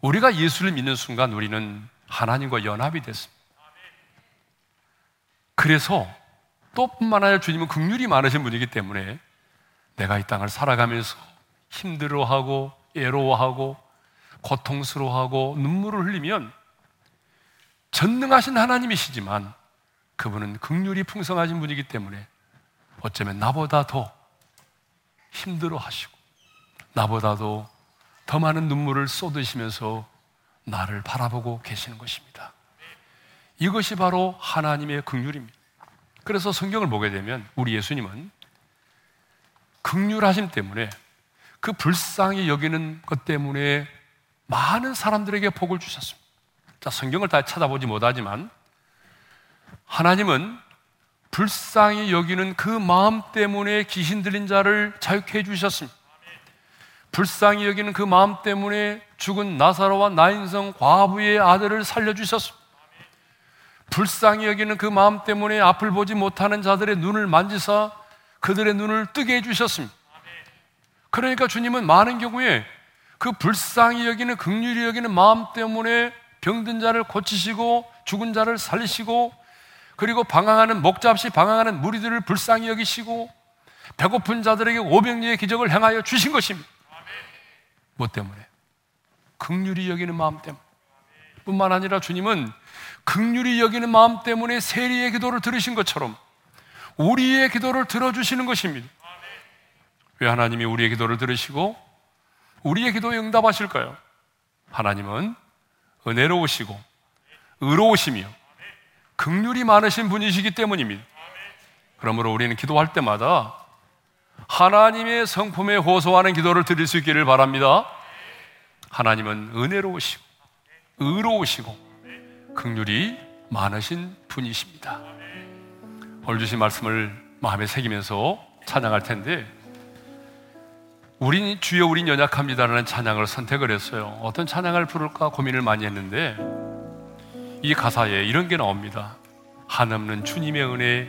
우리가 예수를 믿는 순간 우리는 하나님과 연합이 됐습니다. 그래서 또 뿐만 아니라 주님은 극률이 많으신 분이기 때문에 내가 이 땅을 살아가면서 힘들어하고 애로워하고 고통스러워하고 눈물을 흘리면 전능하신 하나님이시지만 그분은 극률이 풍성하신 분이기 때문에 어쩌면 나보다 더 힘들어 하시고 나보다도 더 많은 눈물을 쏟으시면서 나를 바라보고 계시는 것입니다. 이것이 바로 하나님의 극률입니다. 그래서 성경을 보게 되면 우리 예수님은 극률하심 때문에 그 불쌍히 여기는 것 때문에 많은 사람들에게 복을 주셨습니다. 자, 성경을 다 찾아보지 못하지만 하나님은 불쌍히 여기는 그 마음 때문에 귀신 들린 자를 자유케 해 주셨습니다. 불쌍히 여기는 그 마음 때문에 죽은 나사로와 나인성 과부의 아들을 살려 주셨습니다. 불쌍히 여기는 그 마음 때문에 앞을 보지 못하는 자들의 눈을 만지사 그들의 눈을 뜨게 해 주셨습니다. 그러니까 주님은 많은 경우에 그 불쌍히 여기는 극률이 여기는 마음 때문에 병든 자를 고치시고 죽은 자를 살리시고 그리고 방황하는 목자 없이 방황하는 무리들을 불쌍히 여기시고 배고픈 자들에게 오병리의 기적을 행하여 주신 것입니다. 뭐 때문에? 극률이 여기는 마음 때문에. 뿐만 아니라 주님은 극률이 여기는 마음 때문에 세리의 기도를 들으신 것처럼 우리의 기도를 들어주시는 것입니다. 왜 하나님이 우리의 기도를 들으시고 우리의 기도에 응답하실까요? 하나님은 은혜로우시고 의로우시며 극률이 많으신 분이시기 때문입니다. 그러므로 우리는 기도할 때마다 하나님의 성품에 호소하는 기도를 드릴 수 있기를 바랍니다. 하나님은 은혜로우시고 의로우시고 극률이 많으신 분이십니다. 오늘 주신 말씀을 마음에 새기면서 찬양할 텐데 우린 주여 우린 연약합니다라는 찬양을 선택을 했어요. 어떤 찬양을 부를까 고민을 많이 했는데 이 가사에 이런 게 나옵니다. 한없는 주님의 은혜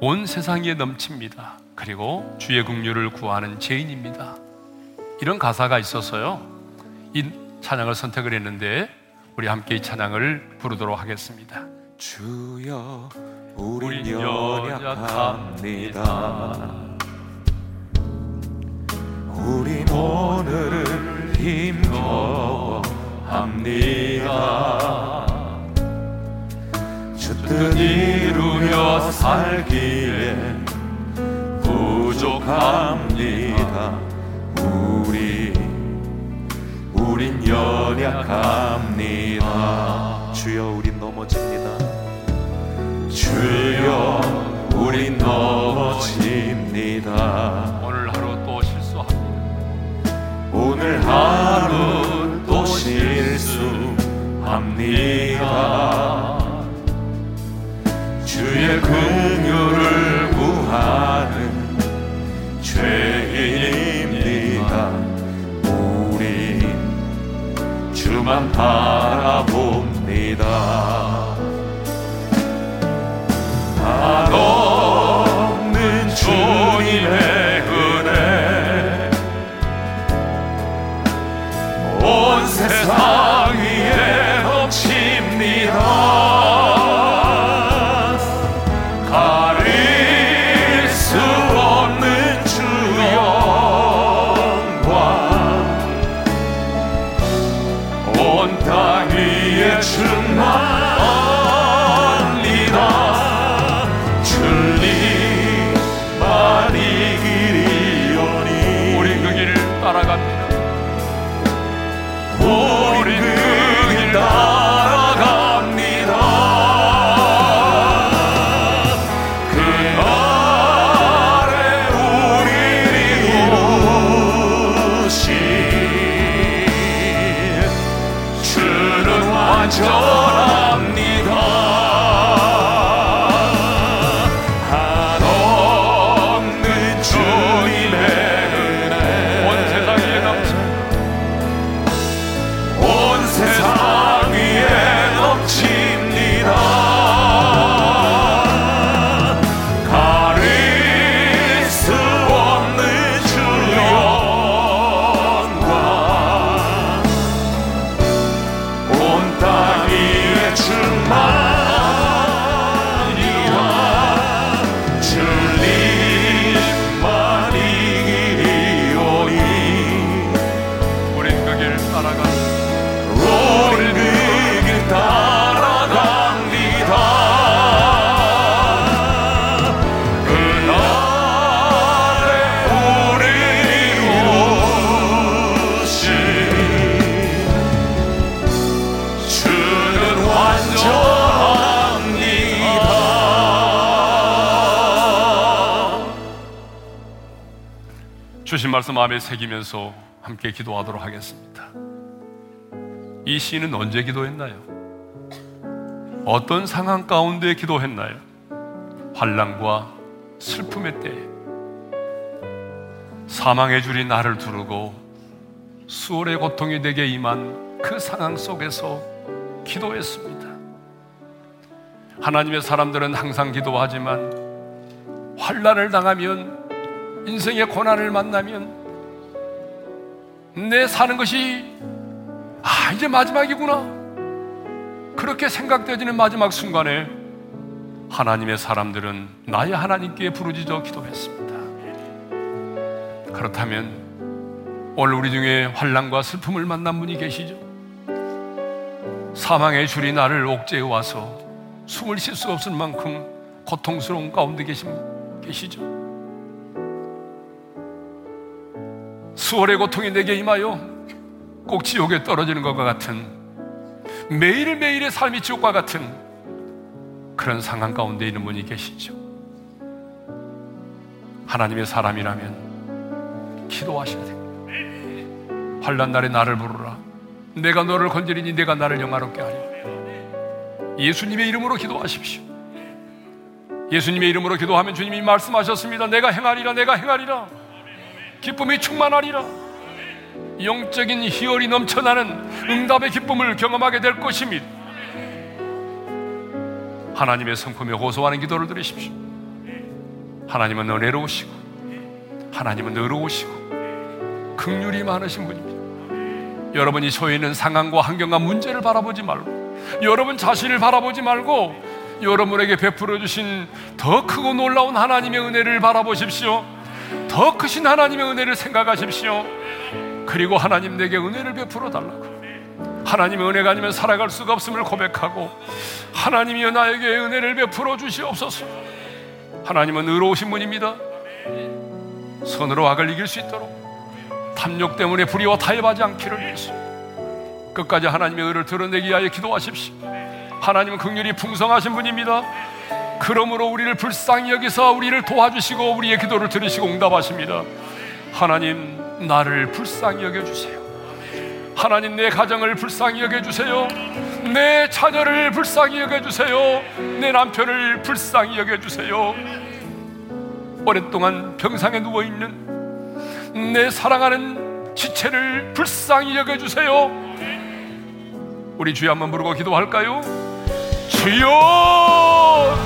온 세상에 넘칩니다. 그리고 주의 국류를 구하는 죄인입니다. 이런 가사가 있었어요. 이 찬양을 선택을 했는데 우리 함께 이 찬양을 부르도록 하겠습니다. 주여 우린 연약합니다. 우린 오늘을 힘겨워합니다. 주뜻 이루며 살기에 부족합니다. 우리 우린 연약합니다. 주여 우린 넘어집니다. 주여 우린 넘어집니다. 오늘 하루. 오늘 하루 또 실수합니다. 주의 긍휼을 구하는 죄인입니다. 우린 주만 바라봅니다. 한 주신 말씀 마음에 새기면서 함께 기도하도록 하겠습니다. 이 시인은 언제 기도했나요? 어떤 상황 가운데 기도했나요? 환란과 슬픔의 때에 사망의 줄이 나를 두르고 수월의 고통이 내게 임한 그 상황 속에서 기도했습니다. 하나님의 사람들은 항상 기도하지만 환란을 당하면 인생의 고난을 만나면 내 사는 것이 아 이제 마지막이구나 그렇게 생각되어지는 마지막 순간에 하나님의 사람들은 나의 하나님께 부르짖어 기도했습니다. 그렇다면 오늘 우리 중에 환란과 슬픔을 만난 분이 계시죠? 사망의 줄이 나를 옥죄해 와서 숨을 쉴 수 없을 만큼 고통스러운 가운데 계신 분 계시죠? 수월의 고통이 내게 임하여 꼭 지옥에 떨어지는 것과 같은 매일매일의 삶이 지옥과 같은 그런 상황 가운데 있는 분이 계시죠. 하나님의 사람이라면 기도하셔야 됩니다. 환란 날에 나를 부르라. 내가 너를 건지리니 내가 나를 영화롭게 하리. 예수님의 이름으로 기도하십시오. 예수님의 이름으로 기도하면 주님이 말씀하셨습니다. 내가 행하리라, 내가 행하리라. 기쁨이 충만하리라. 영적인 희열이 넘쳐나는 응답의 기쁨을 경험하게 될 것입니다. 하나님의 성품에 호소하는 기도를 들으십시오. 하나님은 은혜로우시고, 하나님은 의로우시고, 극률이 많으신 분입니다. 여러분이 처해 있는 상황과 환경과 문제를 바라보지 말고, 여러분 자신을 바라보지 말고, 여러분에게 베풀어 주신 더 크고 놀라운 하나님의 은혜를 바라보십시오. 더 크신 하나님의 은혜를 생각하십시오. 그리고 하나님 내게 은혜를 베풀어 달라고. 하나님의 은혜가 아니면 살아갈 수가 없음을 고백하고 하나님이여 나에게 은혜를 베풀어 주시옵소서. 하나님은 의로우신 분입니다. 선으로 악을 이길 수 있도록 탐욕 때문에 불의와 타협하지 않기를 위해서 끝까지 하나님의 의를 드러내기 위하여 기도하십시오. 하나님은 극률이 풍성하신 분입니다. 그러므로 우리를 불쌍히 여기서 우리를 도와주시고 우리의 기도를 들으시고 응답하십니다. 하나님 나를 불쌍히 여겨 주세요. 하나님 내 가정을 불쌍히 여겨 주세요. 내 자녀를 불쌍히 여겨 주세요. 내 남편을 불쌍히 여겨 주세요. 오랫동안 병상에 누워 있는 내 사랑하는 지체를 불쌍히 여겨 주세요. 우리 주여 한번 부르고 기도할까요? 주여!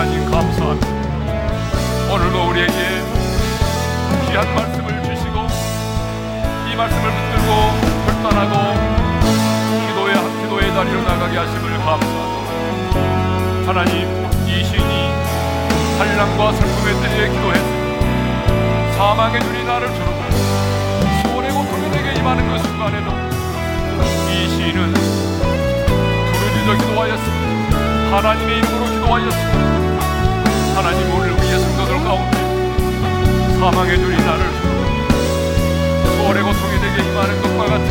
하나님 감사합니다. 오늘도 우리에게 귀한 말씀을 주시고 이 말씀을 붙들고 결단하고 기도의 기도의 다리로 나가게 하심을 감사합니다. 하나님 이 신이 한량과 슬픔의 때에 기도했습니다. 사망의 눈이 나를 주르고 수월의 고통이 내게 임하 임하는 그 순간에도 이 시인은 부르짖어 기도하였습니다. 하나님의 이름으로 기도하였습니다. 하나님 오늘 우리의 성도들 가운데 사망의 줄이 나를 소월의 고통이 되게 임하는 것과 같은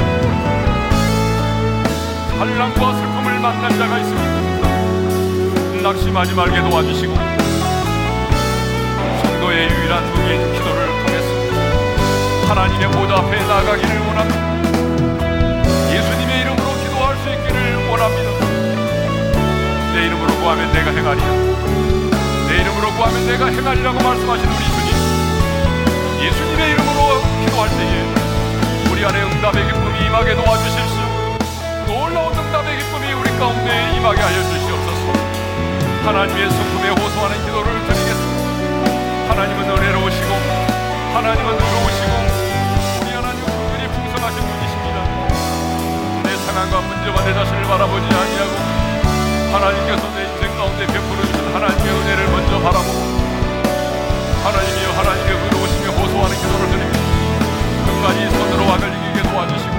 한란과 슬픔을 만난 자가 있습니다. 낙심하지 말게 도와주시고 성도의 유일한 무기인 기도를 통해서 하나님의 보좌 앞에 나가기를 원합니다. 예수님의 이름으로 기도할 수 있기를 원합니다. 구하면 내가 행하리라. 내 이름으로 구하면 내가 행하리라고 말씀하신 우리 주님. 예수님의 이름으로 기도할 때에 우리 안에 응답의 기쁨이 임하게 도와주십시오. 놀라운 응답의 기쁨이 우리 가운데 임하게 하여 주시옵소서. 하나님의 성품에 호소하는 기도를 드리겠습니다. 하나님은 은혜로우시고 하나님은 의로우시고 우리 하나님은 은혜이 풍성하신 분이십니다. 내 상황과 문제와 내 자신을 바라보지 아니하고 하나님께서 가운데 베풀어 주신 하나님의 은혜를 먼저 바라보고 하나님이여 하나님의 의로우시며 호소하는 기도를 드립니다. 끝까지 손으로 악을 이기게 도와주시고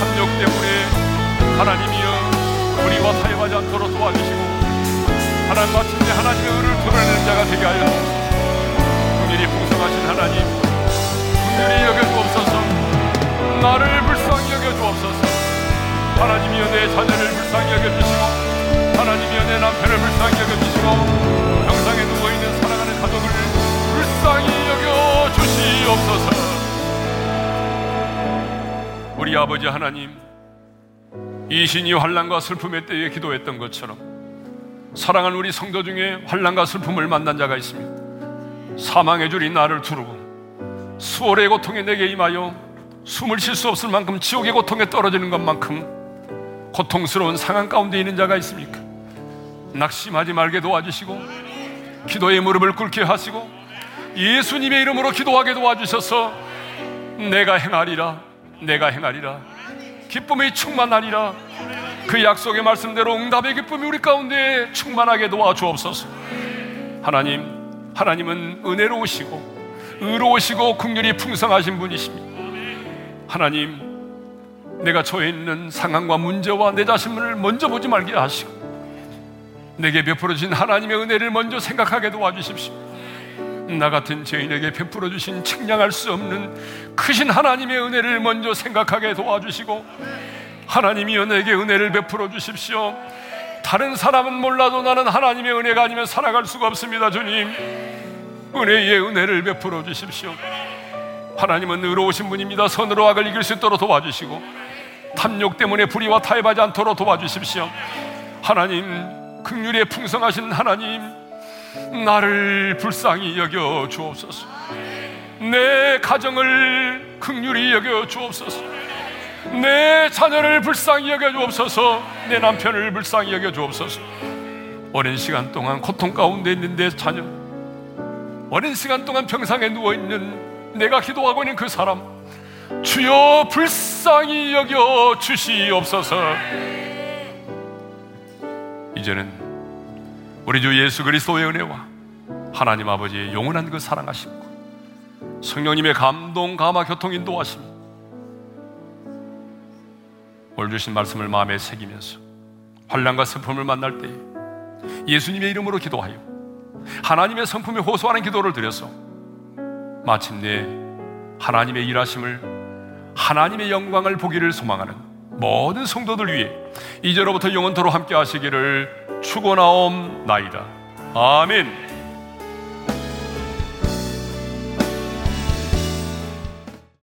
탐욕 때문에 하나님이여 우리와 타협하지 않도록 도와주시고 하나님 마침내 하나님의 의를 드러내는 자가 되게 하여 긍휼이 풍성하신 하나님 긍휼히 여겨주옵소서 나를 불쌍히 여겨주옵소서 하나님이여 내 자녀를 불쌍히 여겨주시고 하나님이여 내 남편을 불쌍히 여겨주시고 병상에 누워있는 사랑하는 가족을 불쌍히 여겨주시옵소서 우리 아버지 하나님 이 신이 환란과 슬픔의 때에 기도했던 것처럼 사랑하는 우리 성도 중에 환란과 슬픔을 만난 자가 있습니다. 사망의 줄이 나를 두르고 수월의 고통에 내게 임하여 숨을 쉴 수 없을 만큼 지옥의 고통에 떨어지는 것만큼 고통스러운 상황 가운데 있는 자가 있습니까? 낙심하지 말게 도와주시고 기도의 무릎을 꿇게 하시고 예수님의 이름으로 기도하게 도와주셔서 내가 행하리라 내가 행하리라. 기쁨이 충만하리라. 그 약속의 말씀대로 응답의 기쁨이 우리 가운데 충만하게 도와주옵소서. 하나님 하나님은 은혜로우시고 의로우시고 긍휼이 풍성하신 분이십니다. 하나님 내가 처해 있는 상황과 문제와 내 자신을 먼저 보지 말게 하시고 내게 베풀어 주신 하나님의 은혜를 먼저 생각하게 도와주십시오 나 같은 죄인에게 베풀어 주신 측량할 수 없는 크신 하나님의 은혜를 먼저 생각하게 도와주시고 하나님이여 내게 은혜를 베풀어 주십시오. 다른 사람은 몰라도 나는 하나님의 은혜가 아니면 살아갈 수가 없습니다, 주님. 은혜의 은혜를 베풀어 주십시오. 하나님은 의로우신 분입니다. 선으로 악을 이길 수 있도록 도와주시고 탐욕 때문에 불의와 타협하지 않도록 도와주십시오. 하나님, 극률에 풍성하신 하나님, 나를 불쌍히 여겨 주옵소서. 내 가정을 극률히 여겨 주옵소서. 내 자녀를 불쌍히 여겨 주옵소서. 내 남편을 불쌍히 여겨 주옵소서. 오랜 시간 동안 고통 가운데 있는 내 자녀, 오랜 시간 동안 병상에 누워 있는 내가 기도하고 있는 그 사람, 주여 불쌍히 여겨 주시옵소서. 이제는 우리 주 예수 그리스도의 은혜와 하나님 아버지의 영원한 그 사랑하심과 성령님의 감동, 감화, 교통 인도하심. 오늘 주신 말씀을 마음에 새기면서 환란과 슬픔을 만날 때 예수님의 이름으로 기도하여 하나님의 성품에 호소하는 기도를 드려서 마침내 하나님의 일하심을 하나님의 영광을 보기를 소망하는 모든 성도들 위해 이제로부터 영원토로 함께 하시기를 축원하옵나이다. 아멘.